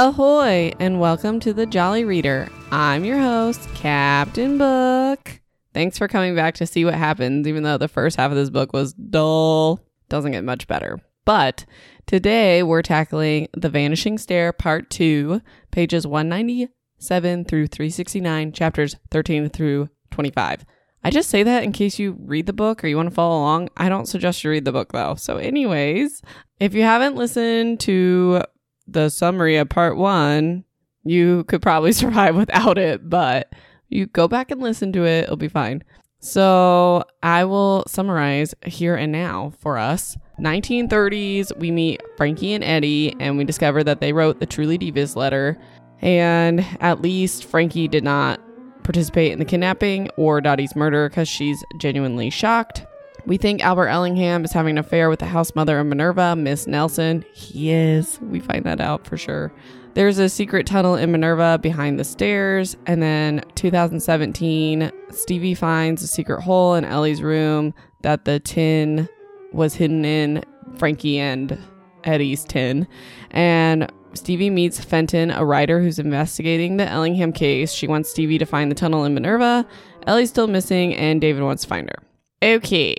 Ahoy, and welcome to the Jolly Reader. I'm your host, Captain Book. Thanks for coming back to see what happens, even though the first half of this book was dull. Doesn't get much better. But today we're tackling The Vanishing Stair, Part 2, pages 197 through 369, chapters 13 through 25. I just say that in case you read the book or you want to follow along. I don't suggest you read the book though. So, anyways, if you haven't listened to the summary of part one, you could probably survive without it, but you go back and listen to it, it'll be fine. So I will summarize here and now for us. 1930s, we meet Frankie and Eddie, and we discover that they wrote the Truly Devious letter. And at least Frankie did not participate in the kidnapping or Dottie's murder because she's genuinely shocked. We think Albert Ellingham is having an affair with the house mother of Minerva, Miss Nelson. He is. We find that out for sure. There's a secret tunnel in Minerva behind the stairs. And then 2017, Stevie finds a secret hole in Ellie's room that the tin was hidden in Frankie and Eddie's tin. And Stevie meets Fenton, a writer who's investigating the Ellingham case. She wants Stevie to find the tunnel in Minerva. Ellie's still missing, and David wants to find her. Okay,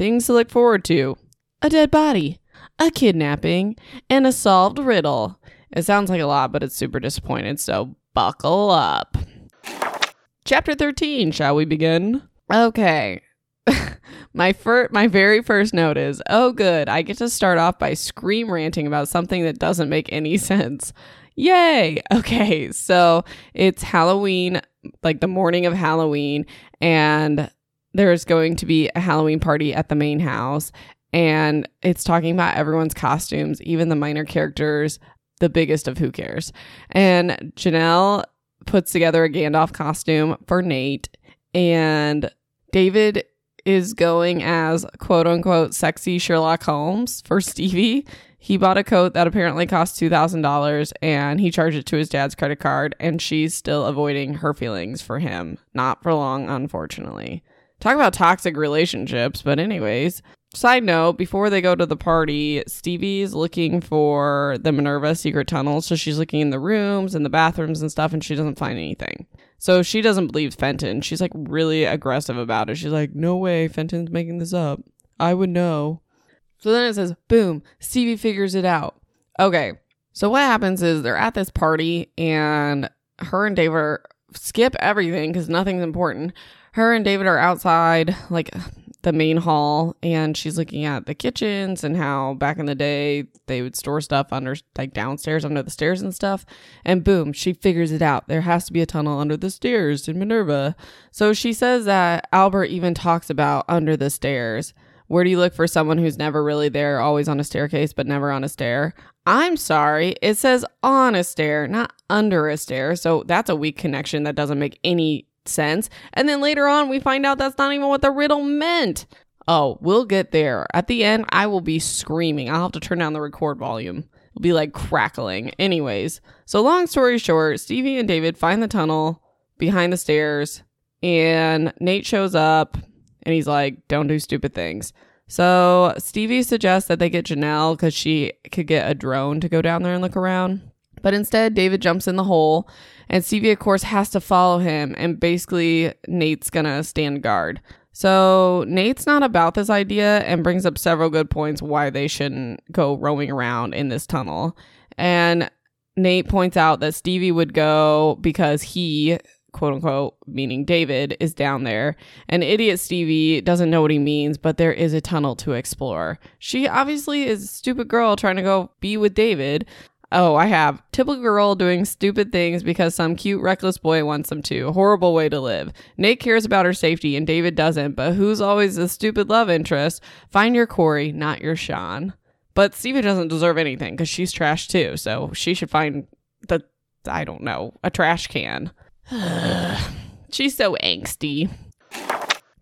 things to look forward to a dead body, a kidnapping, and a solved riddle. It sounds like a lot, but it's super disappointed, so buckle up. Chapter 13, shall we begin? Okay. my fir- my very first note is, "Oh good, I get to start off by scream ranting about something that doesn't make any sense." Yay. Okay, so it's Halloween, like the morning of Halloween, and there's going to be a Halloween party at the main house and it's talking about everyone's costumes, even the minor characters, the biggest of who cares. And Janelle puts together a Gandalf costume for Nate and David is going as quote unquote sexy Sherlock Holmes for Stevie. He bought a coat that apparently cost $2,000 and he charged it to his dad's credit card, and she's still avoiding her feelings for him. Not for long, unfortunately. Talk about toxic relationships, but anyways. Side note, before they go to the party, Stevie's looking for the Minerva secret tunnel. So she's looking in the rooms and the bathrooms and stuff, and she doesn't find anything. So she doesn't believe Fenton. She's like really aggressive about it. She's like, no way, Fenton's making this up. I would know. So then it says, boom, Stevie figures it out. Okay. So what happens is they're at this party, and her and David are, skip everything because nothing's important her and David are outside, like the main hall, and she's looking at the kitchens and how back in the day they would store stuff under, like downstairs under the stairs and stuff. And boom, she figures it out. There has to be a tunnel under the stairs in Minerva. So she says that Albert even talks about under the stairs. Where do you look for someone who's never really there, always on a staircase, but never on a stair? I'm sorry, it says on a stair, not under a stair. So that's a weak connection that doesn't make any sense. And then later on, we find out that's not even what the riddle meant. Oh, we'll get there. At the end, I will be screaming. I'll have to turn down the record volume. It'll be like crackling. Anyways, so long story short, Stevie and David find the tunnel behind the stairs, and Nate shows up and he's like, don't do stupid things. So Stevie suggests that they get Janelle because she could get a drone to go down there and look around. But instead, David jumps in the hole, and Stevie, of course, has to follow him, and basically, Nate's gonna stand guard. So, Nate's not about this idea and brings up several good points why they shouldn't go roaming around in this tunnel. And Nate points out that Stevie would go because he, quote unquote, meaning David, is down there. And idiot Stevie doesn't know what he means, but there is a tunnel to explore. She obviously is a stupid girl trying to go be with David. Oh, I have. Typical girl doing stupid things because some cute, reckless boy wants them to. Horrible way to live. Nate cares about her safety and David doesn't, but who's always the stupid love interest? Find your Cory, not your Shawn. But Stevie doesn't deserve anything because she's trash too, so she should find the, I don't know, a trash can. she's so angsty.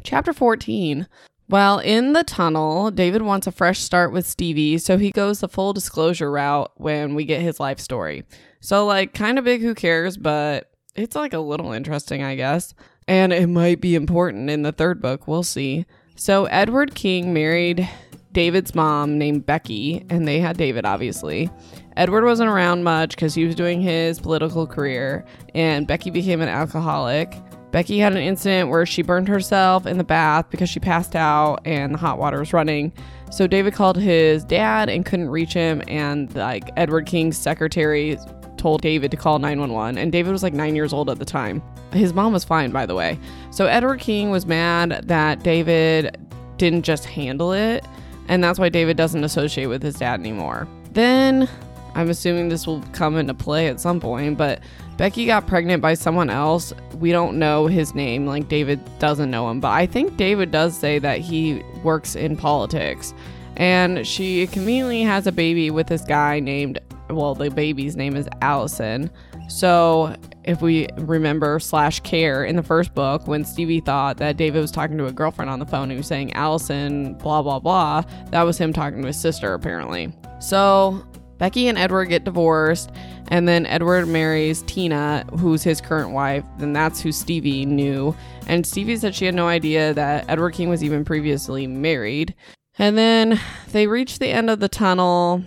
Chapter 14 well, in the tunnel, David wants a fresh start with Stevie, so he goes the full disclosure route when we get his life story. So, like, kind of big, who cares, but it's like a little interesting, I guess. And it might be important in the third book, we'll see. So, Edward King married David's mom named Becky, and they had David, obviously. Edward wasn't around much because he was doing his political career, and Becky became an alcoholic. Becky had an incident where she burned herself in the bath because she passed out and the hot water was running. So David called his dad and couldn't reach him, and like Edward King's secretary told David to call 911, and David was like nine years old at the time. His mom was fine, by the way. So Edward King was mad that David didn't just handle it, and that's why David doesn't associate with his dad anymore. Then I'm assuming this will come into play at some point, but Becky got pregnant by someone else. We don't know his name, like David doesn't know him, but I think David does say that he works in politics. And she conveniently has a baby with this guy named, well, the baby's name is Allison. So if we remember slash care in the first book, when Stevie thought that David was talking to a girlfriend on the phone, he was saying Allison, blah, blah, blah. That was him talking to his sister, apparently. So Becky and Edward get divorced, and then Edward marries Tina, who's his current wife. Then that's who Stevie knew. And Stevie said she had no idea that Edward King was even previously married. And then they reach the end of the tunnel,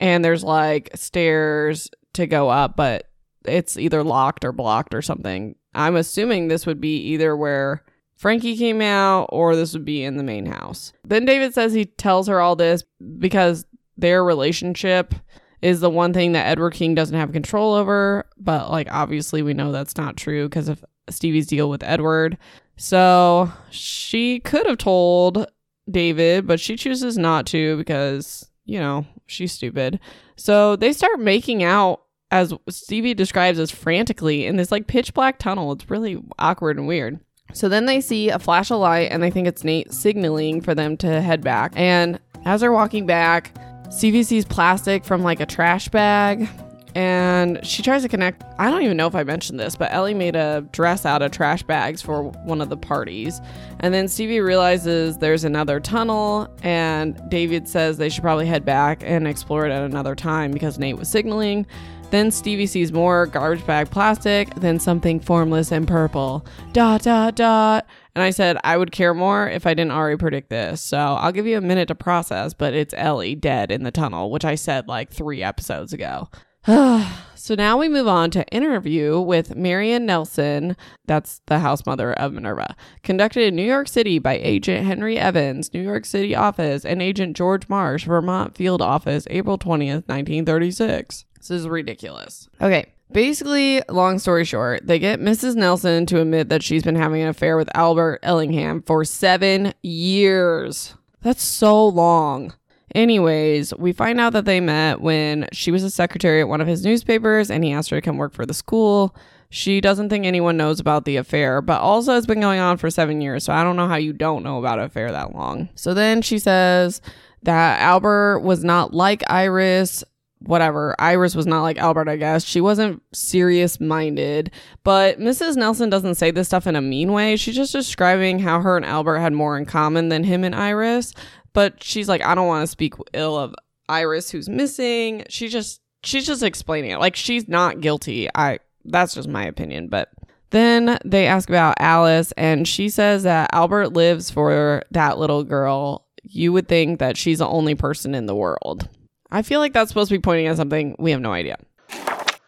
and there's like stairs to go up, but it's either locked or blocked or something. I'm assuming this would be either where Frankie came out or this would be in the main house. Then David says he tells her all this because their relationship is the one thing that Edward King doesn't have control over. But, like, obviously, we know that's not true because of Stevie's deal with Edward. So she could have told David, but she chooses not to because, you know, she's stupid. So they start making out as Stevie describes as frantically in this like pitch black tunnel. It's really awkward and weird. So then they see a flash of light and they think it's Nate signaling for them to head back. And as they're walking back, Sees plastic from like a trash bag and she tries to connect. I don't even know if I mentioned this, but Ellie made a dress out of trash bags for one of the parties. And then Stevie realizes there's another tunnel, and David says they should probably head back and explore it at another time because Nate was signaling. Then Stevie sees more garbage bag plastic, then something formless and purple. Dot, dot, dot. And I said, I would care more if I didn't already predict this. So I'll give you a minute to process, but it's Ellie dead in the tunnel, which I said like three episodes ago. so now we move on to interview with Marion Nelson, that's the house mother of Minerva, conducted in New York City by Agent Henry Evans, New York City office, and Agent George Marsh, Vermont field office, April 20th, 1936. This is ridiculous. Okay. Basically, long story short, they get Mrs. Nelson to admit that she's been having an affair with Albert Ellingham for seven years. That's so long. Anyways, we find out that they met when she was a secretary at one of his newspapers and he asked her to come work for the school. She doesn't think anyone knows about the affair, but also it's been going on for seven years, so I don't know how you don't know about an affair that long. So then she says that Albert was not like Iris whatever. Iris was not like Albert, I guess. She wasn't serious minded. But Mrs. Nelson doesn't say this stuff in a mean way. She's just describing how her and Albert had more in common than him and Iris. But she's like, I don't want to speak ill of Iris who's missing. She just she's just explaining it. Like she's not guilty. I that's just my opinion, but then they ask about Alice and she says that Albert lives for that little girl. You would think that she's the only person in the world. I feel like that's supposed to be pointing at something. We have no idea.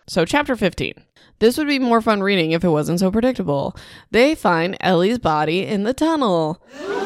So, chapter 15. This would be more fun reading if it wasn't so predictable. They find Ellie's body in the tunnel.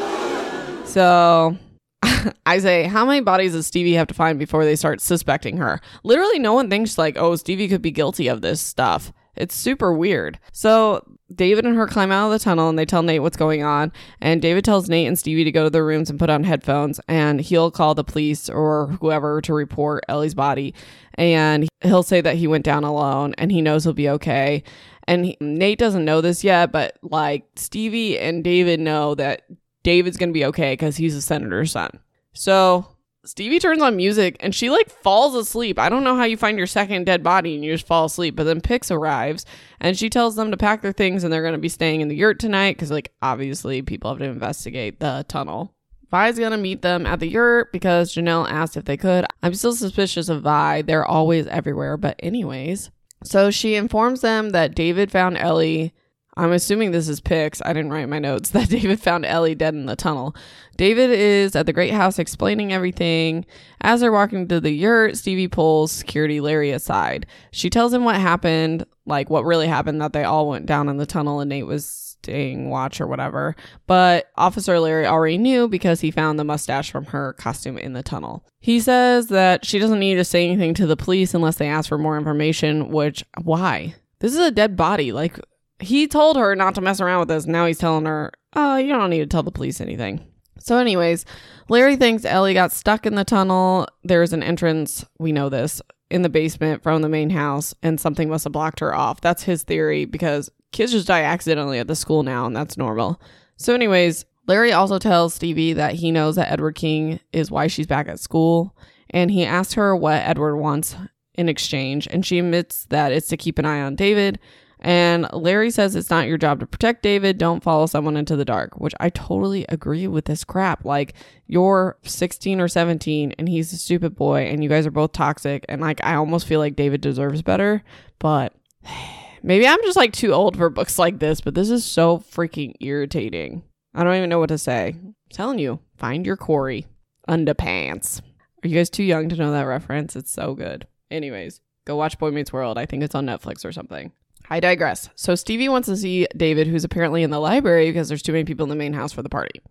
So, I say, how many bodies does Stevie have to find before they start suspecting her? Literally, no one thinks, like, oh, Stevie could be guilty of this stuff. It's super weird. So David and her climb out of the tunnel and they tell Nate what's going on. And David tells Nate and Stevie to go to their rooms and put on headphones and he'll call the police or whoever to report Ellie's body. And he'll say that he went down alone and he knows he'll be okay. And he, Nate doesn't know this yet, but like Stevie and David know that David's going to be okay because he's a senator's son. So Stevie turns on music and she like falls asleep. I don't know how you find your second dead body and you just fall asleep. But then Pix arrives and she tells them to pack their things and they're going to be staying in the yurt tonight because, like, obviously people have to investigate the tunnel. Vi's going to meet them at the yurt because Janelle asked if they could. I'm still suspicious of Vi. They're always everywhere. But, anyways, so she informs them that David found Ellie I'm assuming this is Pix. I didn't write my notes that David found Ellie dead in the tunnel. David is at the great house explaining everything. As they're walking to the yurt, Stevie pulls security Larry aside. She tells him what happened, like what really happened, that they all went down in the tunnel and Nate was staying watch or whatever. But Officer Larry already knew because he found the mustache from her costume in the tunnel. He says that she doesn't need to say anything to the police unless they ask for more information, which, why? This is a dead body. Like, he told her not to mess around with this. Now he's telling her, oh, you don't need to tell the police anything. So, anyways, Larry thinks Ellie got stuck in the tunnel. There's an entrance, we know this, in the basement from the main house, and something must have blocked her off. That's his theory because kids just die accidentally at the school now, and that's normal. So, anyways, Larry also tells Stevie that he knows that Edward King is why she's back at school, and he asks her what Edward wants in exchange, and she admits that it's to keep an eye on David and Larry says it's not your job to protect David. Don't follow someone into the dark, which I totally agree with this crap. Like, you're 16 or 17 and he's a stupid boy and you guys are both toxic. And like, I almost feel like David deserves better. But maybe I'm just like too old for books like this, but this is so freaking irritating. I don't even know what to say. I'm telling you, find your Cory underpants. Are you guys too young to know that reference? It's so good. Anyways, go watch Boy Meets World. I think it's on Netflix or something. I digress. So Stevie wants to see David, who's apparently in the library because there's too many people in the main house for the party.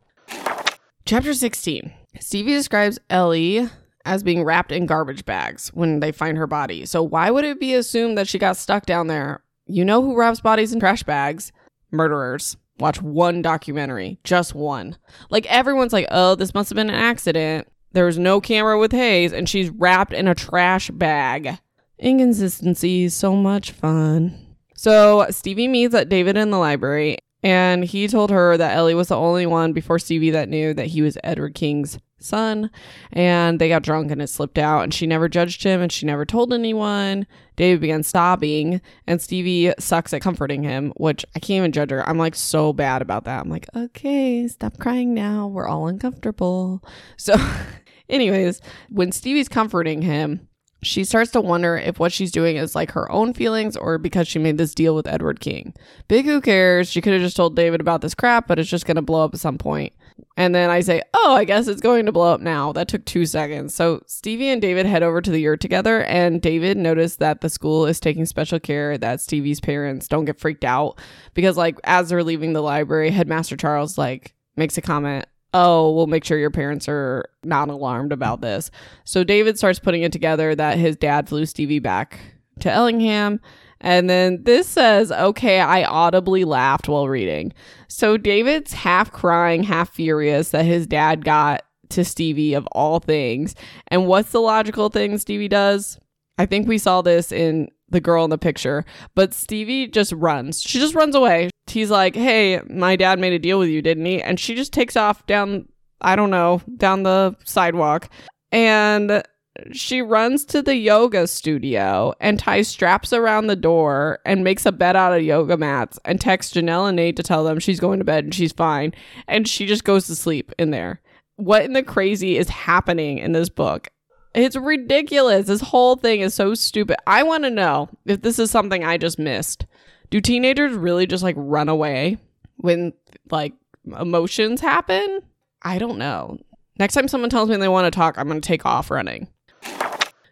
Chapter 16. Stevie describes Ellie as being wrapped in garbage bags when they find her body. So why would it be assumed that she got stuck down there? You know who wraps bodies in trash bags? Murderers. Watch one documentary, just one. Like everyone's like, "Oh, this must have been an accident." There was no camera with Hayes and she's wrapped in a trash bag. Inconsistency, so much fun. So Stevie meets at David in the library, and he told her that Ellie was the only one before Stevie that knew that he was Edward King's son. And they got drunk and it slipped out, and she never judged him and she never told anyone. David began sobbing, and Stevie sucks at comforting him, which I can't even judge her. I'm like so bad about that. I'm like, okay, stop crying now. We're all uncomfortable. So, anyways, when Stevie's comforting him, she starts to wonder if what she's doing is like her own feelings or because she made this deal with Edward King. Big who cares? She could have just told David about this crap, but it's just going to blow up at some point. And then I say, Oh, I guess it's going to blow up now. That took two seconds. So Stevie and David head over to the yurt together, and David noticed that the school is taking special care that Stevie's parents don't get freaked out because, like, as they're leaving the library, Headmaster Charles, like, makes a comment oh, we'll make sure your parents are not alarmed about this. So David starts putting it together that his dad flew Stevie back to Ellingham. And then this says, okay, I audibly laughed while reading. So David's half crying, half furious that his dad got to Stevie of all things. And what's the logical thing Stevie does? I think we saw this in the girl in the picture, but Stevie just runs. She just runs away. He's like, Hey, my dad made a deal with you, didn't he? And she just takes off down, I don't know, down the sidewalk. And she runs to the yoga studio and ties straps around the door and makes a bed out of yoga mats and texts Janelle and Nate to tell them she's going to bed and she's fine. And she just goes to sleep in there. What in the crazy is happening in this book? It's ridiculous. This whole thing is so stupid. I want to know if this is something I just missed. Do teenagers really just like run away when like emotions happen? I don't know. Next time someone tells me they want to talk, I'm going to take off running.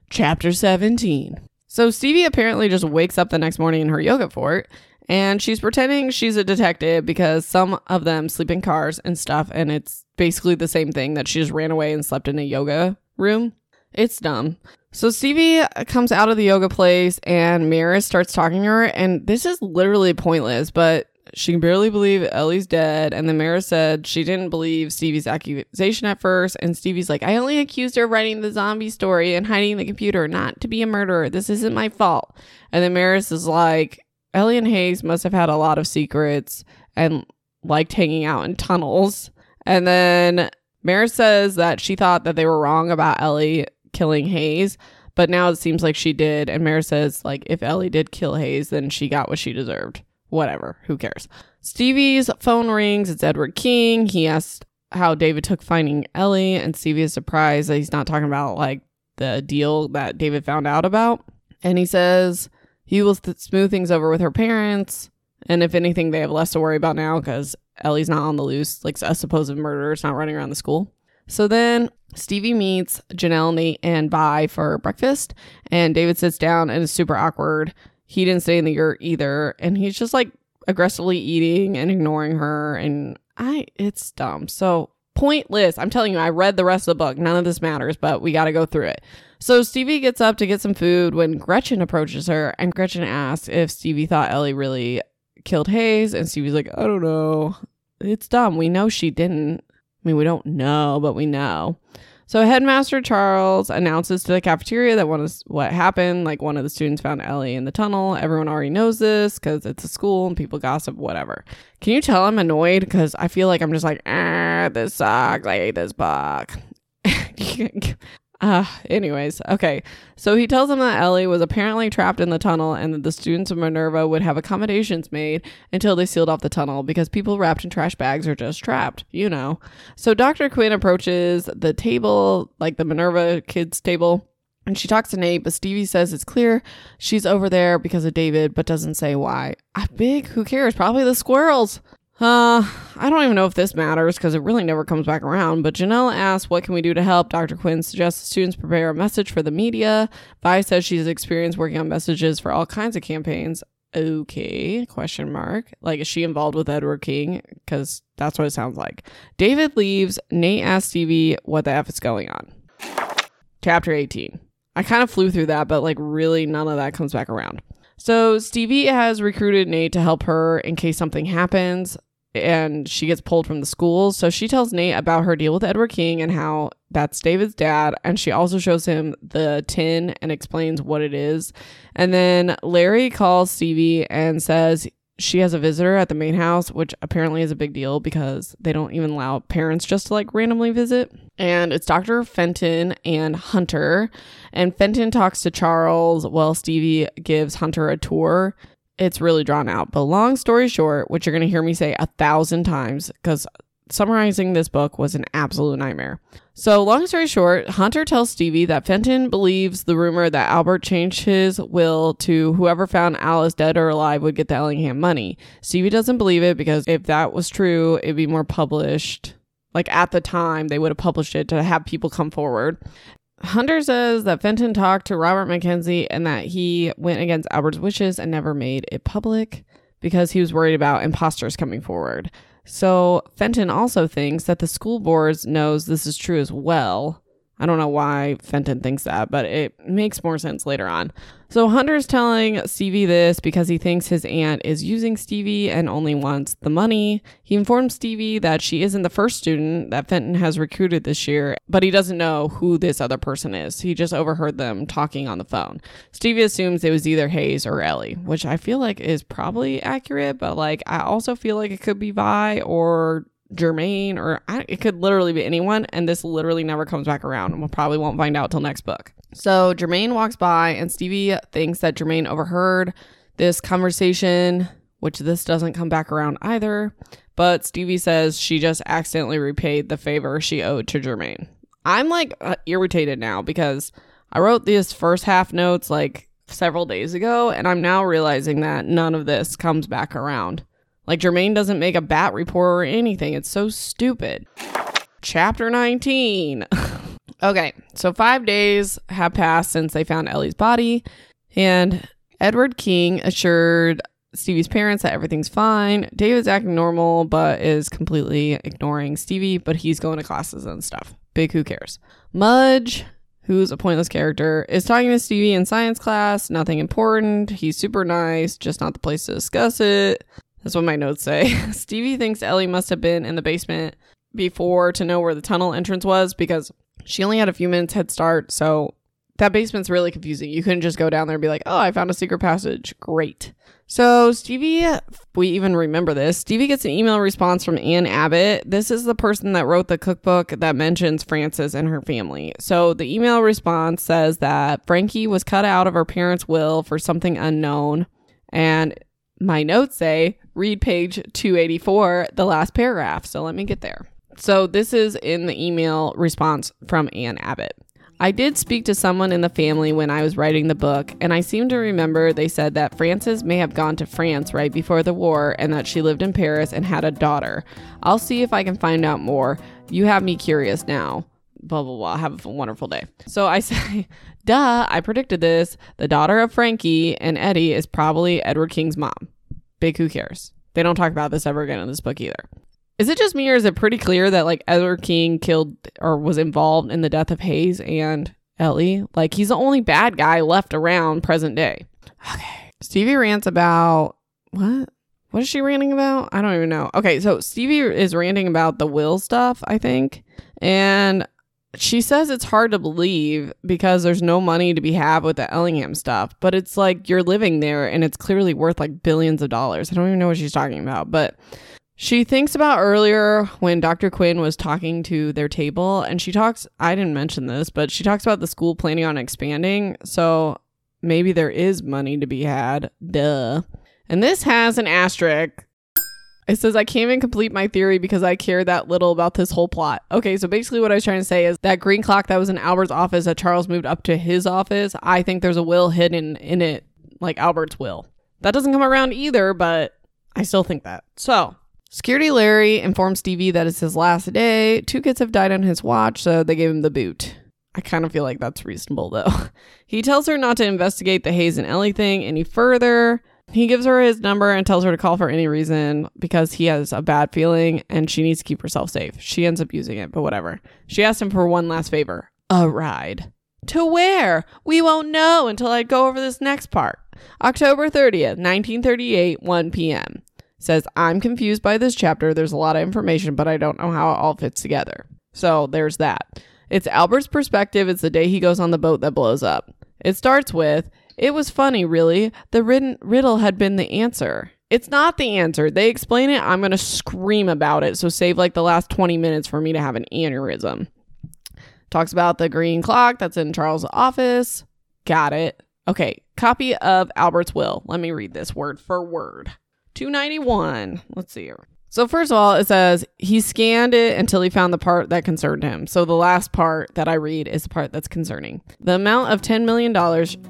Chapter 17. So Stevie apparently just wakes up the next morning in her yoga fort and she's pretending she's a detective because some of them sleep in cars and stuff and it's basically the same thing that she just ran away and slept in a yoga room. It's dumb. So Stevie comes out of the yoga place and Maris starts talking to her, and this is literally pointless, but she can barely believe Ellie's dead. And then Maris said she didn't believe Stevie's accusation at first. And Stevie's like, I only accused her of writing the zombie story and hiding the computer, not to be a murderer. This isn't my fault. And then Maris is like, Ellie and Hayes must have had a lot of secrets and liked hanging out in tunnels. And then Maris says that she thought that they were wrong about Ellie killing Hayes, but now it seems like she did. And Mare says, like, if Ellie did kill Hayes, then she got what she deserved. Whatever. Who cares? Stevie's phone rings. It's Edward King. He asks how David took finding Ellie, and Stevie is surprised that he's not talking about like the deal that David found out about. And he says he will th- smooth things over with her parents. And if anything, they have less to worry about now because Ellie's not on the loose, like a supposed murderer is not running around the school. So then Stevie meets Janelle, Nate, and Vi for breakfast, and David sits down and is super awkward. He didn't stay in the yurt either, and he's just like aggressively eating and ignoring her, and I it's dumb. So pointless. I'm telling you, I read the rest of the book. None of this matters, but we got to go through it. So Stevie gets up to get some food when Gretchen approaches her, and Gretchen asks if Stevie thought Ellie really killed Hayes, and Stevie's like, I don't know. It's dumb. We know she didn't. I mean, we don't know, but we know. So headmaster Charles announces to the cafeteria that one is what happened. Like one of the students found Ellie in the tunnel. Everyone already knows this because it's a school and people gossip, whatever. Can you tell I'm annoyed? Because I feel like I'm just like, ah, this sucks. I hate this book. Uh, anyways, okay. So he tells them that Ellie was apparently trapped in the tunnel and that the students of Minerva would have accommodations made until they sealed off the tunnel because people wrapped in trash bags are just trapped, you know. So Dr. Quinn approaches the table, like the Minerva kids table, and she talks to Nate, but Stevie says it's clear she's over there because of David, but doesn't say why. I'm big, who cares? Probably the squirrels. Uh, I don't even know if this matters because it really never comes back around. But Janelle asks, What can we do to help? Dr. Quinn suggests students prepare a message for the media. Vi says she's experienced working on messages for all kinds of campaigns. Okay, question mark. Like, is she involved with Edward King? Because that's what it sounds like. David leaves. Nate asks Stevie what the F is going on. Chapter 18. I kind of flew through that, but like, really, none of that comes back around. So Stevie has recruited Nate to help her in case something happens and she gets pulled from the school. So she tells Nate about her deal with Edward King and how that's David's dad. And she also shows him the tin and explains what it is. And then Larry calls Stevie and says she has a visitor at the main house, which apparently is a big deal because they don't even allow parents just to like randomly visit. And it's Dr. Fenton and Hunter. And Fenton talks to Charles while Stevie gives Hunter a tour it's really drawn out. But long story short, which you're going to hear me say a thousand times because summarizing this book was an absolute nightmare. So, long story short, Hunter tells Stevie that Fenton believes the rumor that Albert changed his will to whoever found Alice dead or alive would get the Ellingham money. Stevie doesn't believe it because if that was true, it'd be more published. Like at the time, they would have published it to have people come forward. Hunter says that Fenton talked to Robert Mackenzie and that he went against Albert's wishes and never made it public because he was worried about imposters coming forward. So Fenton also thinks that the school boards knows this is true as well I don't know why Fenton thinks that, but it makes more sense later on. So Hunter's telling Stevie this because he thinks his aunt is using Stevie and only wants the money. He informs Stevie that she isn't the first student that Fenton has recruited this year, but he doesn't know who this other person is. He just overheard them talking on the phone. Stevie assumes it was either Hayes or Ellie, which I feel like is probably accurate, but like I also feel like it could be Vi or Jermaine, or I, it could literally be anyone. And this literally never comes back around. And we'll probably won't find out till next book. So Jermaine walks by, and Stevie thinks that Jermaine overheard this conversation, which this doesn't come back around either. But Stevie says she just accidentally repaid the favor she owed to Jermaine. I'm like uh, irritated now because I wrote these first half notes like several days ago, and I'm now realizing that none of this comes back around. Like Jermaine doesn't make a bat report or anything. It's so stupid. Chapter 19. okay, so five days have passed since they found Ellie's body, and Edward King assured Stevie's parents that everything's fine. David's acting normal, but is completely ignoring Stevie, but he's going to classes and stuff. Big who cares. Mudge, who's a pointless character, is talking to Stevie in science class. Nothing important. He's super nice, just not the place to discuss it. That's what my notes say. Stevie thinks Ellie must have been in the basement before to know where the tunnel entrance was because she only had a few minutes head start. So that basement's really confusing. You couldn't just go down there and be like, oh, I found a secret passage. Great. So Stevie, we even remember this. Stevie gets an email response from Ann Abbott. This is the person that wrote the cookbook that mentions Frances and her family. So the email response says that Frankie was cut out of her parents' will for something unknown. And my notes say read page 284, the last paragraph. So let me get there. So this is in the email response from Ann Abbott. I did speak to someone in the family when I was writing the book, and I seem to remember they said that Frances may have gone to France right before the war and that she lived in Paris and had a daughter. I'll see if I can find out more. You have me curious now. Blah, blah, blah. Have a wonderful day. So I say, duh, I predicted this. The daughter of Frankie and Eddie is probably Edward King's mom. Big who cares? They don't talk about this ever again in this book either. Is it just me or is it pretty clear that like Edward King killed or was involved in the death of Hayes and Ellie? Like he's the only bad guy left around present day. Okay. Stevie rants about what? What is she ranting about? I don't even know. Okay, so Stevie is ranting about the will stuff, I think. And she says it's hard to believe because there's no money to be had with the Ellingham stuff, but it's like you're living there and it's clearly worth like billions of dollars. I don't even know what she's talking about, but she thinks about earlier when Dr. Quinn was talking to their table, and she talks, I didn't mention this, but she talks about the school planning on expanding. So maybe there is money to be had. Duh. And this has an asterisk. It says, I can't even complete my theory because I care that little about this whole plot. Okay, so basically, what I was trying to say is that green clock that was in Albert's office that Charles moved up to his office, I think there's a will hidden in it, like Albert's will. That doesn't come around either, but I still think that. So, Security Larry informs Stevie that it's his last day. Two kids have died on his watch, so they gave him the boot. I kind of feel like that's reasonable, though. he tells her not to investigate the Hayes and Ellie thing any further. He gives her his number and tells her to call for any reason because he has a bad feeling and she needs to keep herself safe. She ends up using it, but whatever. She asks him for one last favor a ride. To where? We won't know until I go over this next part. October 30th, 1938, 1 p.m says, I'm confused by this chapter. There's a lot of information, but I don't know how it all fits together. So there's that. It's Albert's perspective. It's the day he goes on the boat that blows up. It starts with, It was funny, really. The riddle had been the answer. It's not the answer. They explain it. I'm going to scream about it. So save like the last 20 minutes for me to have an aneurysm. Talks about the green clock that's in Charles' office. Got it. Okay, copy of Albert's will. Let me read this word for word. 291. Let's see here. So first of all, it says he scanned it until he found the part that concerned him. So the last part that I read is the part that's concerning. The amount of $10 million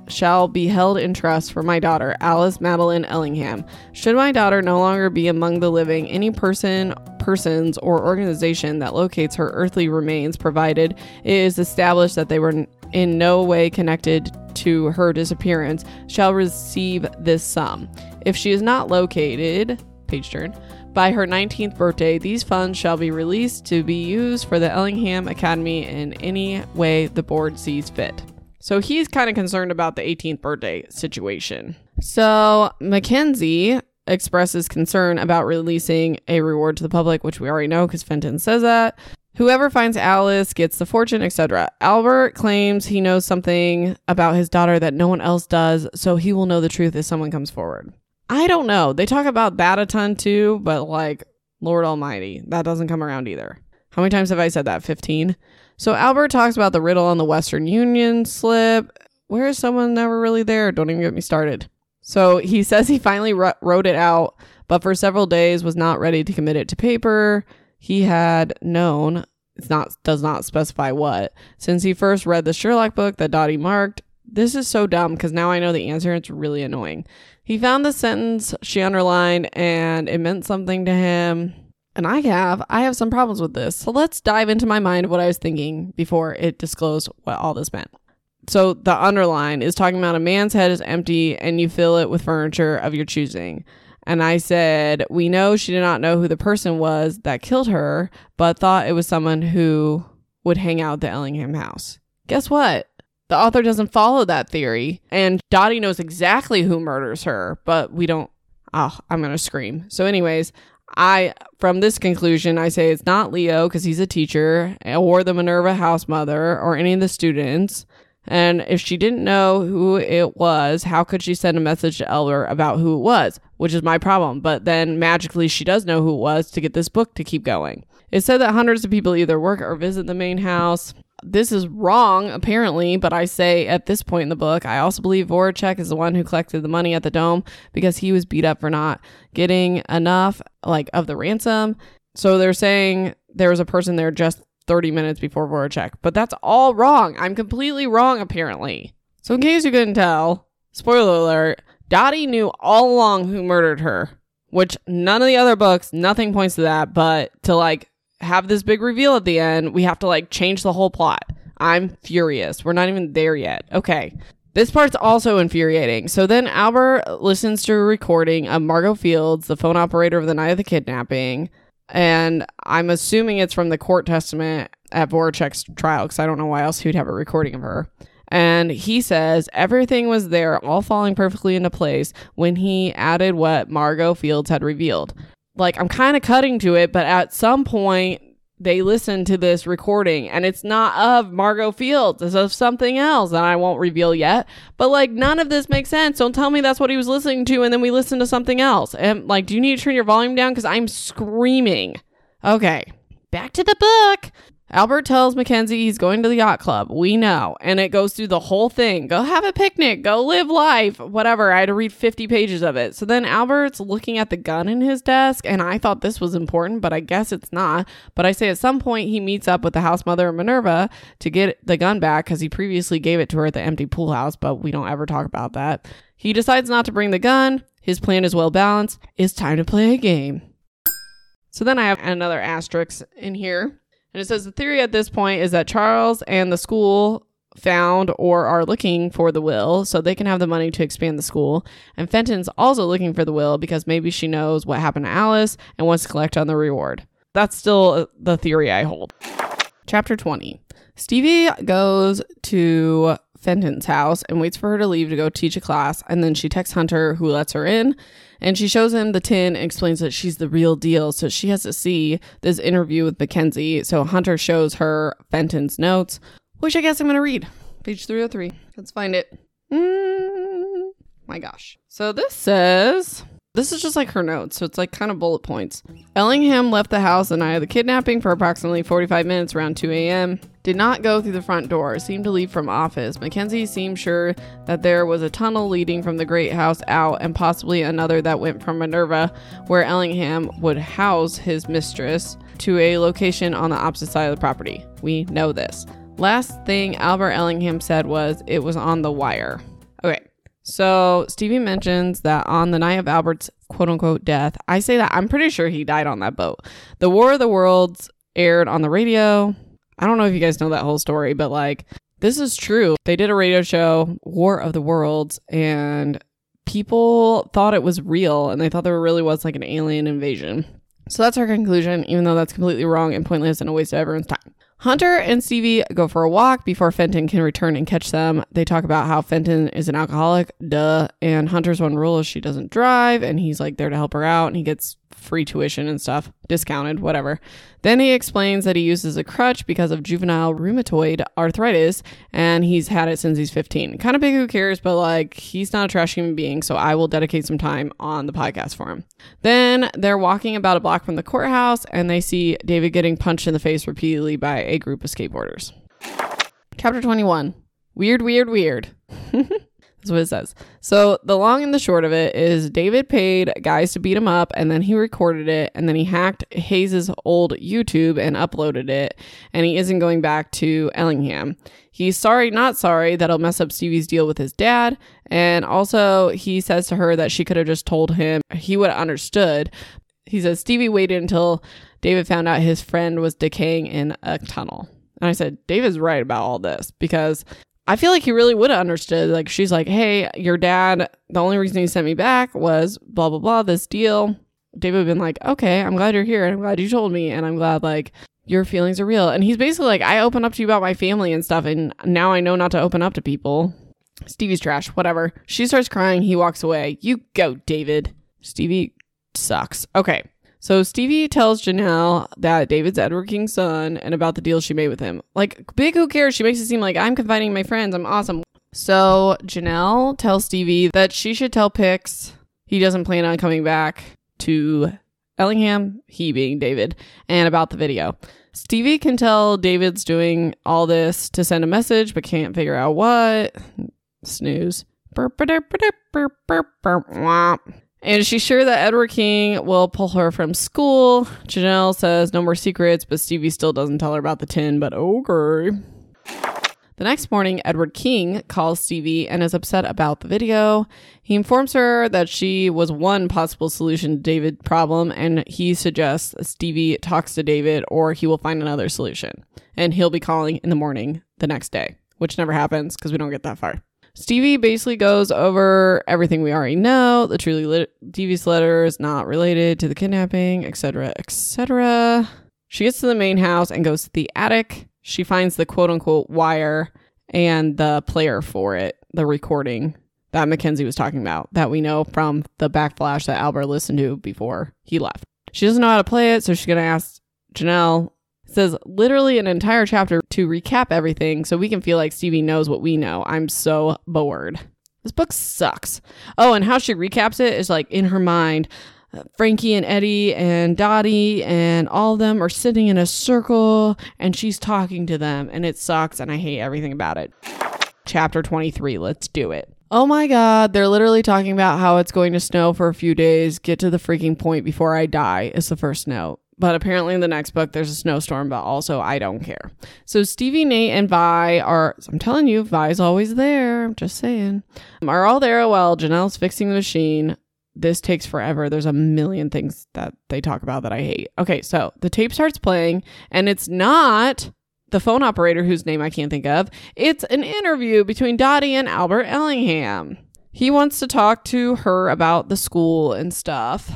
shall be held in trust for my daughter, Alice Madeline Ellingham. Should my daughter no longer be among the living, any person, persons, or organization that locates her earthly remains, provided it is established that they were in no way connected to her disappearance, shall receive this sum. If she is not located, page turn, by her 19th birthday, these funds shall be released to be used for the Ellingham Academy in any way the board sees fit. So he's kind of concerned about the 18th birthday situation. So Mackenzie expresses concern about releasing a reward to the public, which we already know because Fenton says that. Whoever finds Alice gets the fortune, etc. Albert claims he knows something about his daughter that no one else does, so he will know the truth if someone comes forward. I don't know. They talk about that a ton too, but like, Lord Almighty, that doesn't come around either. How many times have I said that? 15? So Albert talks about the riddle on the Western Union slip. Where is someone never really there? Don't even get me started. So he says he finally wrote it out, but for several days was not ready to commit it to paper. He had known, it's not does not specify what, since he first read the Sherlock book that Dottie marked. This is so dumb because now I know the answer. It's really annoying. He found the sentence she underlined and it meant something to him. And I have, I have some problems with this. So let's dive into my mind what I was thinking before it disclosed what all this meant. So the underline is talking about a man's head is empty and you fill it with furniture of your choosing. And I said, We know she did not know who the person was that killed her, but thought it was someone who would hang out at the Ellingham house. Guess what? The author doesn't follow that theory, and Dottie knows exactly who murders her, but we don't. Oh, I'm going to scream. So, anyways, I, from this conclusion, I say it's not Leo because he's a teacher, or the Minerva house mother, or any of the students. And if she didn't know who it was, how could she send a message to Elder about who it was? Which is my problem. But then magically, she does know who it was to get this book to keep going. It said that hundreds of people either work or visit the main house this is wrong, apparently, but I say at this point in the book, I also believe Voracek is the one who collected the money at the dome because he was beat up for not getting enough, like, of the ransom. So they're saying there was a person there just 30 minutes before Voracek. But that's all wrong. I'm completely wrong, apparently. So, in case you couldn't tell, spoiler alert, Dottie knew all along who murdered her, which none of the other books, nothing points to that. But to like have this big reveal at the end, we have to like change the whole plot. I'm furious. We're not even there yet. Okay. This part's also infuriating. So then Albert listens to a recording of Margot Fields, the phone operator of the night of the kidnapping. And I'm assuming it's from the court testament at Voracek's trial because I don't know why else he'd have a recording of her. And he says everything was there, all falling perfectly into place when he added what Margot Fields had revealed. Like, I'm kind of cutting to it, but at some point, they listen to this recording and it's not of Margot Fields, it's of something else that I won't reveal yet. But like none of this makes sense. Don't tell me that's what he was listening to and then we listen to something else. And like, do you need to turn your volume down? Because I'm screaming. Okay, back to the book. Albert tells Mackenzie he's going to the yacht club. We know. And it goes through the whole thing. Go have a picnic. Go live life. Whatever. I had to read 50 pages of it. So then Albert's looking at the gun in his desk. And I thought this was important, but I guess it's not. But I say at some point he meets up with the house mother Minerva to get the gun back because he previously gave it to her at the empty pool house, but we don't ever talk about that. He decides not to bring the gun. His plan is well balanced. It's time to play a game. So then I have another asterisk in here. And it says the theory at this point is that Charles and the school found or are looking for the will so they can have the money to expand the school. And Fenton's also looking for the will because maybe she knows what happened to Alice and wants to collect on the reward. That's still uh, the theory I hold. Chapter 20. Stevie goes to Fenton's house and waits for her to leave to go teach a class. And then she texts Hunter, who lets her in. And she shows him the tin and explains that she's the real deal. So she has to see this interview with Mackenzie. So Hunter shows her Fenton's notes, which I guess I'm going to read. Page 303. Let's find it. Mm, my gosh. So this says this is just like her notes, so it's like kind of bullet points. Ellingham left the house the night of the kidnapping for approximately 45 minutes around 2 a.m. Did not go through the front door, seemed to leave from office. Mackenzie seemed sure that there was a tunnel leading from the great house out and possibly another that went from Minerva, where Ellingham would house his mistress, to a location on the opposite side of the property. We know this. Last thing Albert Ellingham said was it was on the wire. Okay, so Stevie mentions that on the night of Albert's quote unquote death, I say that I'm pretty sure he died on that boat. The War of the Worlds aired on the radio. I don't know if you guys know that whole story, but like this is true. They did a radio show, War of the Worlds, and people thought it was real and they thought there really was like an alien invasion. So that's our conclusion, even though that's completely wrong and pointless and a waste of everyone's time. Hunter and Stevie go for a walk before Fenton can return and catch them. They talk about how Fenton is an alcoholic, duh, and Hunter's one rule is she doesn't drive, and he's like there to help her out, and he gets free tuition and stuff, discounted, whatever. Then he explains that he uses a crutch because of juvenile rheumatoid arthritis and he's had it since he's 15. Kind of big, who cares, but like he's not a trash human being, so I will dedicate some time on the podcast for him. Then they're walking about a block from the courthouse and they see David getting punched in the face repeatedly by a group of skateboarders. Chapter 21 Weird, weird, weird. That's what it says. So the long and the short of it is David paid guys to beat him up and then he recorded it and then he hacked Hayes's old YouTube and uploaded it and he isn't going back to Ellingham. He's sorry, not sorry that'll mess up Stevie's deal with his dad. And also he says to her that she could have just told him he would have understood. He says Stevie waited until David found out his friend was decaying in a tunnel. And I said, David's right about all this because I feel like he really would have understood. Like, she's like, hey, your dad, the only reason he sent me back was blah, blah, blah, this deal. David would have been like, okay, I'm glad you're here. And I'm glad you told me. And I'm glad, like, your feelings are real. And he's basically like, I open up to you about my family and stuff. And now I know not to open up to people. Stevie's trash, whatever. She starts crying. He walks away. You go, David. Stevie sucks. Okay. So Stevie tells Janelle that David's Edward King's son and about the deal she made with him. Like, big who cares? She makes it seem like I'm confiding in my friends. I'm awesome. So Janelle tells Stevie that she should tell Pix he doesn't plan on coming back to Ellingham, he being David, and about the video. Stevie can tell David's doing all this to send a message, but can't figure out what. Snooze. And she's sure that Edward King will pull her from school. Janelle says no more secrets, but Stevie still doesn't tell her about the tin, but okay. The next morning, Edward King calls Stevie and is upset about the video. He informs her that she was one possible solution to David's problem, and he suggests Stevie talks to David or he will find another solution. And he'll be calling in the morning the next day, which never happens because we don't get that far. Stevie basically goes over everything we already know. The truly lit- devious letter is not related to the kidnapping, etc., etc. She gets to the main house and goes to the attic. She finds the quote unquote wire and the player for it, the recording that Mackenzie was talking about, that we know from the backflash that Albert listened to before he left. She doesn't know how to play it, so she's going to ask Janelle says literally an entire chapter to recap everything so we can feel like Stevie knows what we know. I'm so bored. This book sucks. Oh, and how she recaps it is like in her mind. uh, Frankie and Eddie and Dottie and all of them are sitting in a circle and she's talking to them and it sucks and I hate everything about it. Chapter 23, let's do it. Oh my god, they're literally talking about how it's going to snow for a few days. Get to the freaking point before I die is the first note. But apparently in the next book there's a snowstorm, but also I don't care. So Stevie, Nate, and Vi are I'm telling you, Vi's always there. I'm just saying. Um, are all there while Janelle's fixing the machine. This takes forever. There's a million things that they talk about that I hate. Okay, so the tape starts playing, and it's not the phone operator whose name I can't think of. It's an interview between Dottie and Albert Ellingham. He wants to talk to her about the school and stuff.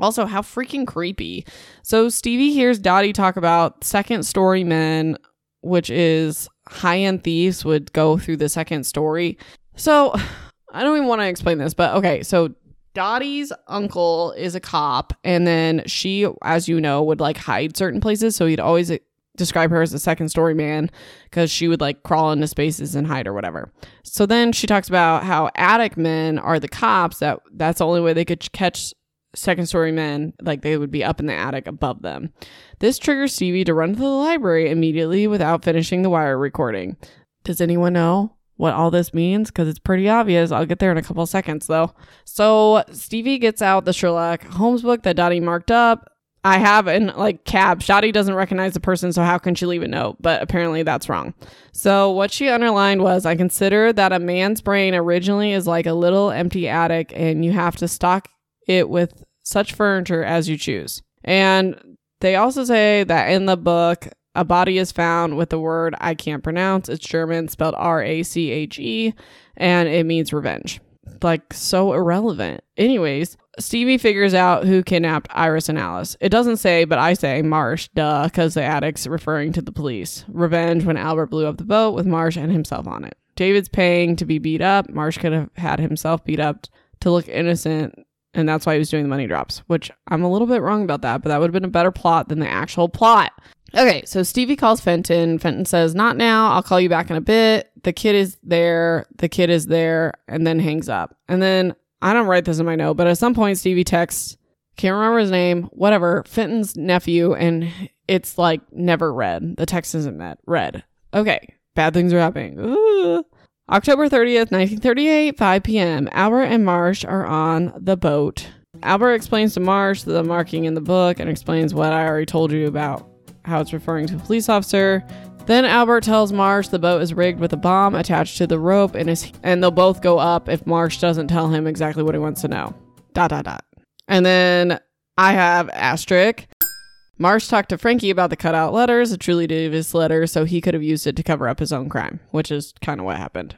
Also, how freaking creepy. So, Stevie hears Dottie talk about second story men, which is high end thieves would go through the second story. So, I don't even want to explain this, but okay. So, Dottie's uncle is a cop, and then she, as you know, would like hide certain places. So, he'd always describe her as a second story man because she would like crawl into spaces and hide or whatever. So then she talks about how attic men are the cops that that's the only way they could catch second story men like they would be up in the attic above them. This triggers Stevie to run to the library immediately without finishing the wire recording. Does anyone know what all this means? Because it's pretty obvious. I'll get there in a couple seconds though. So Stevie gets out the Sherlock Holmes book that Dottie marked up. I have in like cab. Dottie doesn't recognize the person, so how can she leave a note? But apparently that's wrong. So what she underlined was I consider that a man's brain originally is like a little empty attic and you have to stock it with such furniture as you choose. And they also say that in the book, a body is found with the word I can't pronounce. It's German, spelled R A C H E, and it means revenge. Like, so irrelevant. Anyways, Stevie figures out who kidnapped Iris and Alice. It doesn't say, but I say Marsh, duh, because the addict's referring to the police. Revenge when Albert blew up the boat with Marsh and himself on it. David's paying to be beat up. Marsh could have had himself beat up to look innocent and that's why he was doing the money drops, which I'm a little bit wrong about that, but that would have been a better plot than the actual plot. Okay, so Stevie calls Fenton. Fenton says, Not now. I'll call you back in a bit. The kid is there. The kid is there, and then hangs up. And then I don't write this in my note, but at some point, Stevie texts, can't remember his name, whatever, Fenton's nephew, and it's like never read. The text isn't met, read. Okay, bad things are happening. Ooh. October 30th, 1938, 5 p.m. Albert and Marsh are on the boat. Albert explains to Marsh the marking in the book and explains what I already told you about how it's referring to a police officer. Then Albert tells Marsh the boat is rigged with a bomb attached to the rope and is and they'll both go up if Marsh doesn't tell him exactly what he wants to know. Dot dot dot. And then I have asterisk. Marsh talked to Frankie about the cutout letters, a truly devious letter, so he could have used it to cover up his own crime, which is kind of what happened.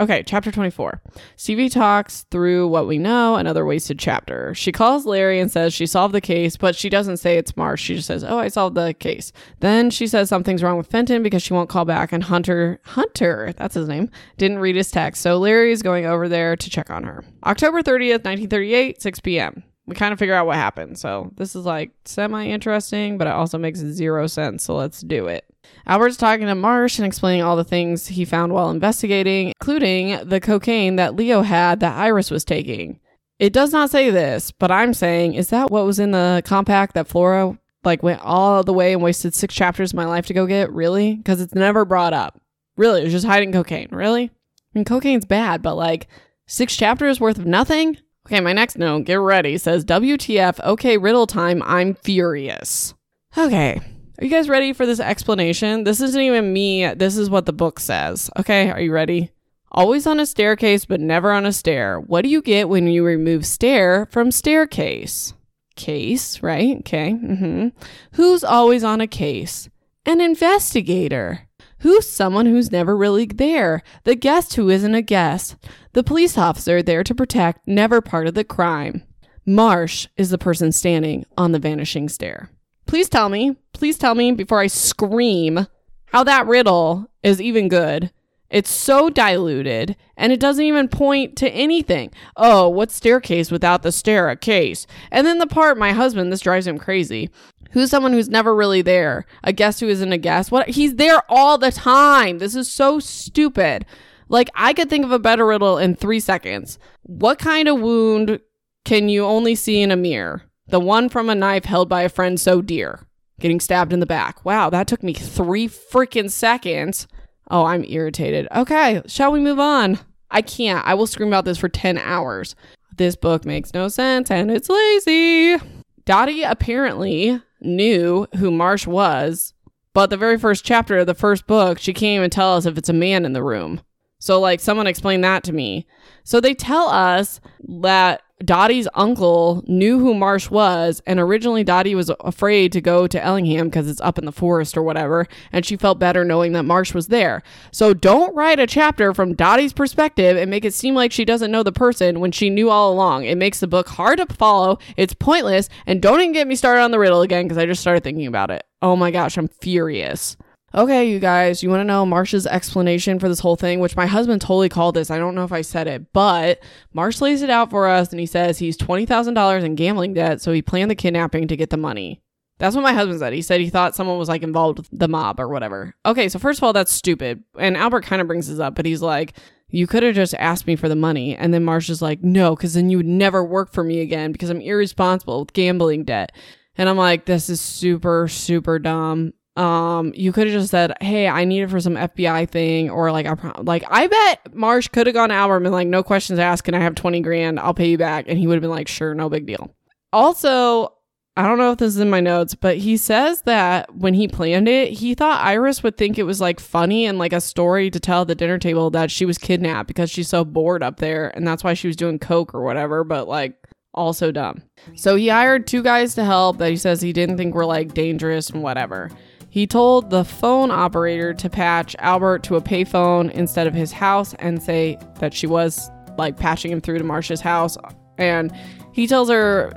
Okay, chapter 24. Stevie talks through what we know, another wasted chapter. She calls Larry and says she solved the case, but she doesn't say it's Marsh. She just says, Oh, I solved the case. Then she says something's wrong with Fenton because she won't call back, and Hunter, Hunter, that's his name, didn't read his text. So Larry is going over there to check on her. October 30th, 1938, 6 p.m we kind of figure out what happened. So this is like semi interesting, but it also makes zero sense. So let's do it. Albert's talking to Marsh and explaining all the things he found while investigating, including the cocaine that Leo had that Iris was taking. It does not say this, but I'm saying, is that what was in the compact that Flora like went all the way and wasted six chapters of my life to go get? Really? Because it's never brought up. Really, it was just hiding cocaine. Really? I mean, cocaine's bad, but like six chapters worth of nothing? Okay, my next note, get ready, says WTF, okay, riddle time, I'm furious. Okay, are you guys ready for this explanation? This isn't even me, this is what the book says. Okay, are you ready? Always on a staircase, but never on a stair. What do you get when you remove stair from staircase? Case, right? Okay. Mm-hmm. Who's always on a case? An investigator. Who's someone who's never really there? The guest who isn't a guest. The police officer there to protect, never part of the crime. Marsh is the person standing on the vanishing stair. Please tell me, please tell me before I scream how that riddle is even good. It's so diluted and it doesn't even point to anything. Oh, what staircase without the stair? A case. And then the part, my husband, this drives him crazy. Who's someone who's never really there? A guest who isn't a guest? What? He's there all the time. This is so stupid. Like, I could think of a better riddle in three seconds. What kind of wound can you only see in a mirror? The one from a knife held by a friend so dear. Getting stabbed in the back. Wow, that took me three freaking seconds. Oh, I'm irritated. Okay, shall we move on? I can't. I will scream about this for 10 hours. This book makes no sense and it's lazy. Dottie apparently knew who Marsh was, but the very first chapter of the first book, she can't even tell us if it's a man in the room. So, like, someone explain that to me. So, they tell us that Dottie's uncle knew who Marsh was, and originally Dottie was afraid to go to Ellingham because it's up in the forest or whatever, and she felt better knowing that Marsh was there. So don't write a chapter from Dottie's perspective and make it seem like she doesn't know the person when she knew all along. It makes the book hard to follow, it's pointless, and don't even get me started on the riddle again because I just started thinking about it. Oh my gosh, I'm furious. Okay, you guys, you want to know Marsh's explanation for this whole thing, which my husband totally called this. I don't know if I said it, but Marsh lays it out for us and he says he's $20,000 in gambling debt, so he planned the kidnapping to get the money. That's what my husband said. He said he thought someone was like involved with the mob or whatever. Okay, so first of all, that's stupid. And Albert kind of brings this up, but he's like, you could have just asked me for the money. And then Marsh is like, no, because then you would never work for me again because I'm irresponsible with gambling debt. And I'm like, this is super, super dumb um you could have just said hey i need it for some fbi thing or like i like i bet marsh could have gone to albert and been like no questions asked. Can i have 20 grand? I'll pay you back. And he would have been like sure no big deal. Also i don't know if this is in my notes but he says that when he planned it he thought iris would think it was like funny and like a story to tell at the dinner table that she was kidnapped because she's so bored up there and that's why she was doing coke or whatever but like also dumb. So he hired two guys to help that he says he didn't think were like dangerous and whatever he told the phone operator to patch Albert to a payphone instead of his house and say that she was like patching him through to Marsh's house. And he tells her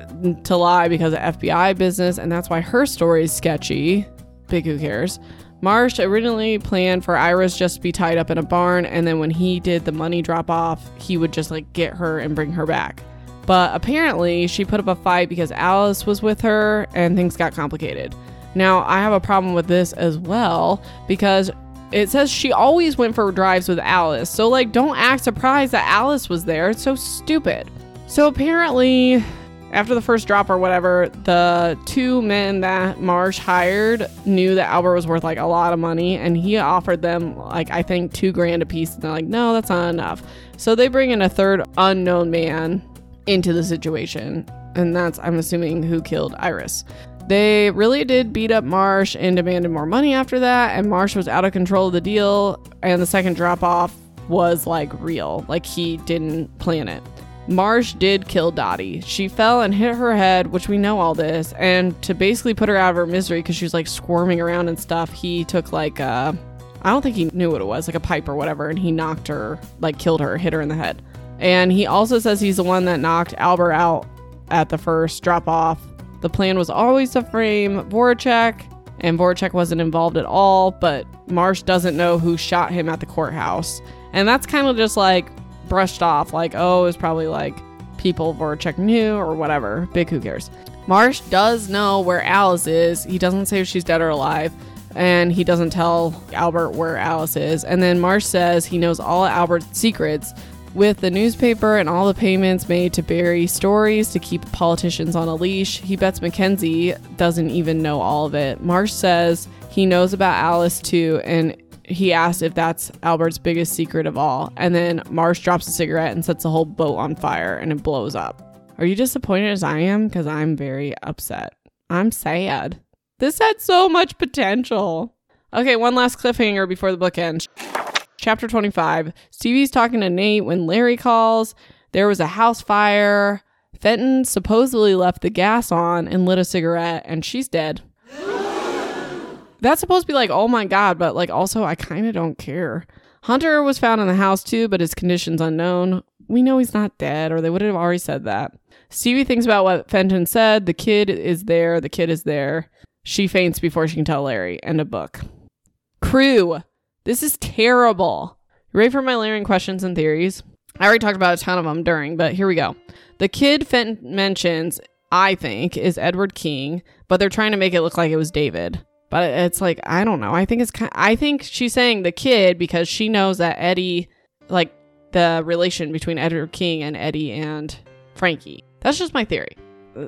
to lie because of FBI business, and that's why her story is sketchy. Big who cares. Marsh originally planned for Iris just to be tied up in a barn, and then when he did the money drop off, he would just like get her and bring her back. But apparently, she put up a fight because Alice was with her, and things got complicated. Now, I have a problem with this as well because it says she always went for drives with Alice. So, like, don't act surprised that Alice was there. It's so stupid. So, apparently, after the first drop or whatever, the two men that Marsh hired knew that Albert was worth like a lot of money and he offered them like I think 2 grand a piece and they're like, "No, that's not enough." So they bring in a third unknown man into the situation and that's I'm assuming who killed Iris. They really did beat up Marsh and demanded more money after that, and Marsh was out of control of the deal, and the second drop off was like real, like he didn't plan it. Marsh did kill Dottie. She fell and hit her head, which we know all this, and to basically put her out of her misery because she was like squirming around and stuff, he took like a, I don't think he knew what it was, like a pipe or whatever, and he knocked her, like killed her, hit her in the head. And he also says he's the one that knocked Albert out at the first drop off the plan was always to frame Voracek, and Voracek wasn't involved at all, but Marsh doesn't know who shot him at the courthouse. And that's kind of just like brushed off, like, oh, it's probably like people Voracek knew or whatever. Big who cares. Marsh does know where Alice is. He doesn't say if she's dead or alive. And he doesn't tell Albert where Alice is. And then Marsh says he knows all Albert's secrets, with the newspaper and all the payments made to bury stories to keep politicians on a leash, he bets Mackenzie doesn't even know all of it. Marsh says he knows about Alice too, and he asks if that's Albert's biggest secret of all. And then Marsh drops a cigarette and sets the whole boat on fire and it blows up. Are you disappointed as I am? Because I'm very upset. I'm sad. This had so much potential. Okay, one last cliffhanger before the book ends. Chapter 25 Stevie's talking to Nate when Larry calls. There was a house fire. Fenton supposedly left the gas on and lit a cigarette, and she's dead. That's supposed to be like, oh my god, but like also, I kind of don't care. Hunter was found in the house too, but his condition's unknown. We know he's not dead, or they would have already said that. Stevie thinks about what Fenton said. The kid is there. The kid is there. She faints before she can tell Larry. End of book. Crew. This is terrible. ready for my layering questions and theories? I already talked about a ton of them during, but here we go. The kid Fenton mentions, I think, is Edward King, but they're trying to make it look like it was David. But it's like I don't know. I think it's kind. I think she's saying the kid because she knows that Eddie, like the relation between Edward King and Eddie and Frankie. That's just my theory.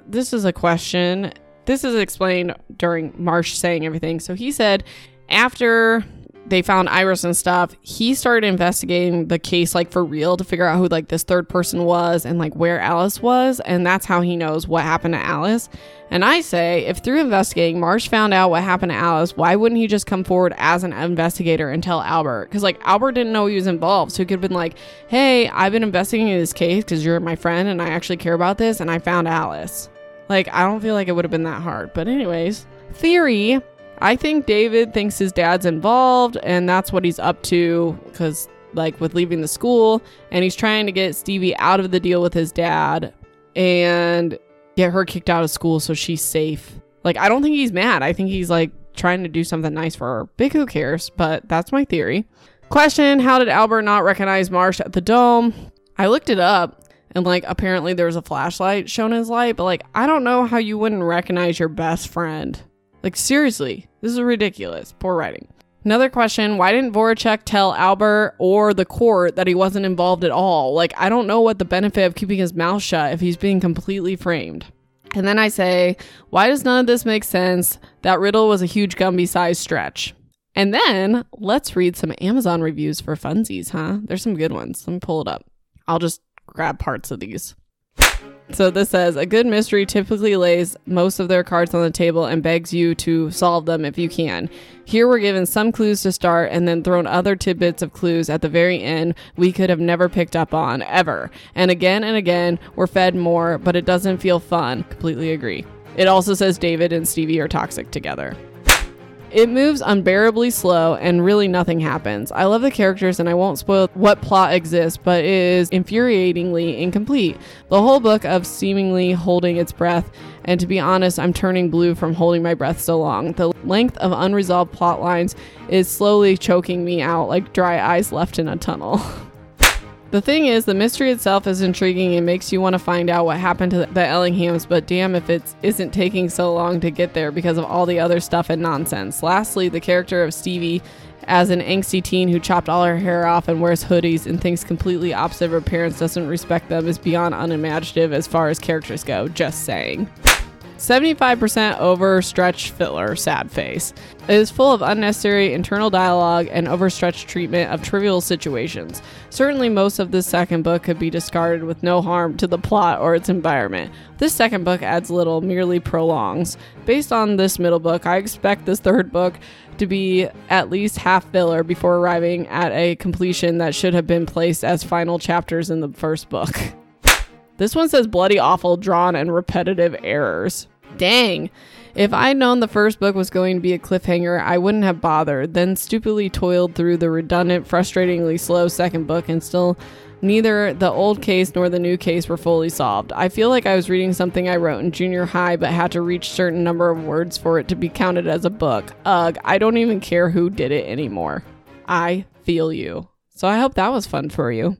This is a question. This is explained during Marsh saying everything. So he said after they found Iris and stuff, he started investigating the case like for real to figure out who like this third person was and like where Alice was. And that's how he knows what happened to Alice. And I say, if through investigating Marsh found out what happened to Alice, why wouldn't he just come forward as an investigator and tell Albert? Because like Albert didn't know he was involved. So he could have been like, hey, I've been investigating this case because you're my friend and I actually care about this and I found Alice. Like, I don't feel like it would have been that hard. But, anyways, theory I think David thinks his dad's involved and that's what he's up to because, like, with leaving the school, and he's trying to get Stevie out of the deal with his dad and get her kicked out of school so she's safe. Like, I don't think he's mad. I think he's like trying to do something nice for her. Big who cares, but that's my theory. Question How did Albert not recognize Marsh at the dome? I looked it up and like apparently there was a flashlight shown his light, but like I don't know how you wouldn't recognize your best friend. Like, seriously, this is ridiculous. Poor writing. Another question Why didn't Voracek tell Albert or the court that he wasn't involved at all? Like, I don't know what the benefit of keeping his mouth shut if he's being completely framed. And then I say, Why does none of this make sense? That riddle was a huge Gumby sized stretch. And then let's read some Amazon reviews for funsies, huh? There's some good ones. Let me pull it up. I'll just grab parts of these. So this says a good mystery typically lays most of their cards on the table and begs you to solve them if you can. Here we're given some clues to start and then thrown other tidbits of clues at the very end we could have never picked up on ever. And again and again we're fed more, but it doesn't feel fun. Completely agree. It also says David and Stevie are toxic together. It moves unbearably slow and really nothing happens. I love the characters and I won't spoil what plot exists, but it is infuriatingly incomplete. The whole book of seemingly holding its breath, and to be honest, I'm turning blue from holding my breath so long. The length of unresolved plot lines is slowly choking me out like dry eyes left in a tunnel. The thing is, the mystery itself is intriguing and makes you want to find out what happened to the Ellinghams, but damn if it isn't taking so long to get there because of all the other stuff and nonsense. Lastly, the character of Stevie as an angsty teen who chopped all her hair off and wears hoodies and thinks completely opposite of her parents doesn't respect them is beyond unimaginative as far as characters go. Just saying. 75% overstretched filler, sad face. It is full of unnecessary internal dialogue and overstretched treatment of trivial situations. Certainly, most of this second book could be discarded with no harm to the plot or its environment. This second book adds little, merely prolongs. Based on this middle book, I expect this third book to be at least half filler before arriving at a completion that should have been placed as final chapters in the first book. This one says bloody awful, drawn, and repetitive errors. Dang. If I'd known the first book was going to be a cliffhanger, I wouldn't have bothered, then stupidly toiled through the redundant, frustratingly slow second book, and still neither the old case nor the new case were fully solved. I feel like I was reading something I wrote in junior high but had to reach certain number of words for it to be counted as a book. Ugh, I don't even care who did it anymore. I feel you. So I hope that was fun for you.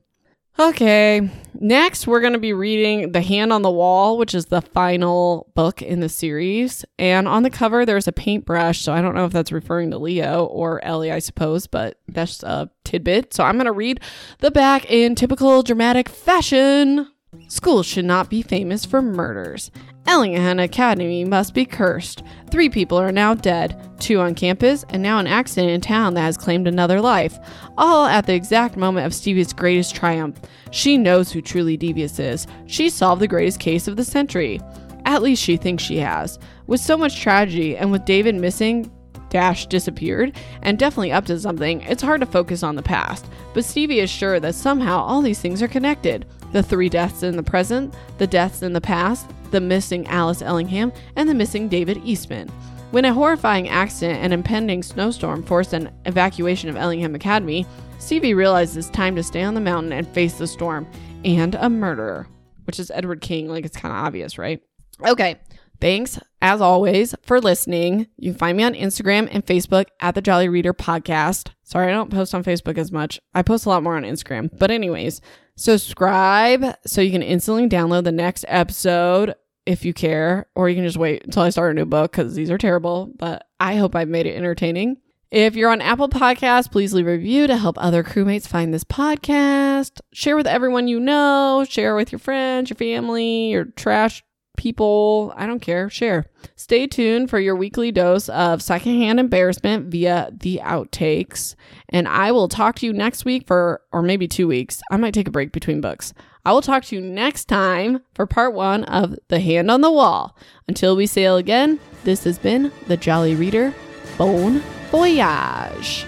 Okay, next we're going to be reading The Hand on the Wall, which is the final book in the series. And on the cover, there's a paintbrush. So I don't know if that's referring to Leo or Ellie, I suppose, but that's a tidbit. So I'm going to read the back in typical dramatic fashion. Schools should not be famous for murders. Ellingham Academy must be cursed. Three people are now dead, two on campus, and now an accident in town that has claimed another life. All at the exact moment of Stevie's greatest triumph. She knows who truly devious is. She solved the greatest case of the century. At least she thinks she has. With so much tragedy and with David missing, Dash disappeared, and definitely up to something, it's hard to focus on the past. But Stevie is sure that somehow all these things are connected the three deaths in the present, the deaths in the past, the missing Alice Ellingham, and the missing David Eastman. When a horrifying accident and impending snowstorm forced an evacuation of Ellingham Academy, Stevie realizes it's time to stay on the mountain and face the storm and a murderer, which is Edward King. Like, it's kind of obvious, right? Okay. Thanks, as always, for listening. You can find me on Instagram and Facebook at the Jolly Reader Podcast. Sorry, I don't post on Facebook as much. I post a lot more on Instagram. But, anyways, subscribe so you can instantly download the next episode if you care, or you can just wait until I start a new book because these are terrible. But I hope I've made it entertaining. If you're on Apple Podcasts, please leave a review to help other crewmates find this podcast. Share with everyone you know. Share with your friends, your family, your trash people. I don't care. Share. Stay tuned for your weekly dose of secondhand embarrassment via the outtakes. And I will talk to you next week for, or maybe two weeks. I might take a break between books. I will talk to you next time for part one of The Hand on the Wall. Until we sail again, this has been The Jolly Reader. Bon voyage.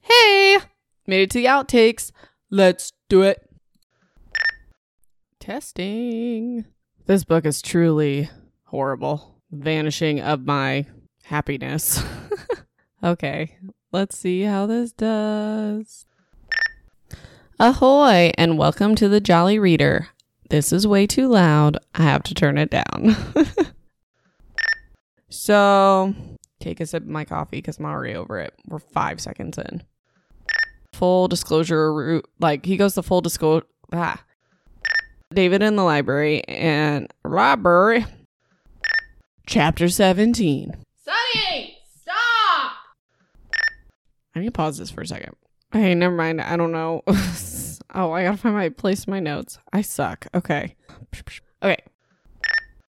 Hey, made it to the outtakes. Let's do it. Testing. This book is truly horrible. Vanishing of my happiness. okay, let's see how this does. Ahoy, and welcome to the Jolly Reader. This is way too loud. I have to turn it down. so, take a sip of my coffee because I'm already over it. We're five seconds in. Full disclosure, route. like he goes the full disclosure. Ah. David in the library and library. Chapter 17. Sunny, stop! I need to pause this for a second. Hey, never mind. I don't know. oh, I gotta find my place in my notes. I suck. Okay. Okay.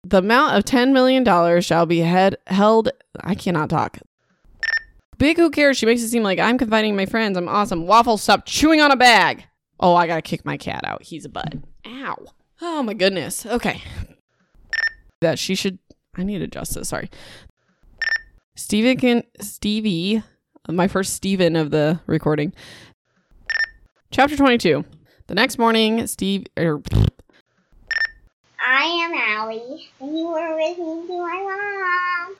The amount of $10 million shall be head- held. I cannot talk. Big, who cares? She makes it seem like I'm confiding in my friends. I'm awesome. Waffle, stop chewing on a bag. Oh, I gotta kick my cat out. He's a bud. Ow. Oh my goodness. Okay. That she should. I need to adjust this. Sorry. Stevie can. Stevie. My first Steven of the recording. Chapter 22. The next morning, Steve. Er, I am Allie, and you are listening to my mom.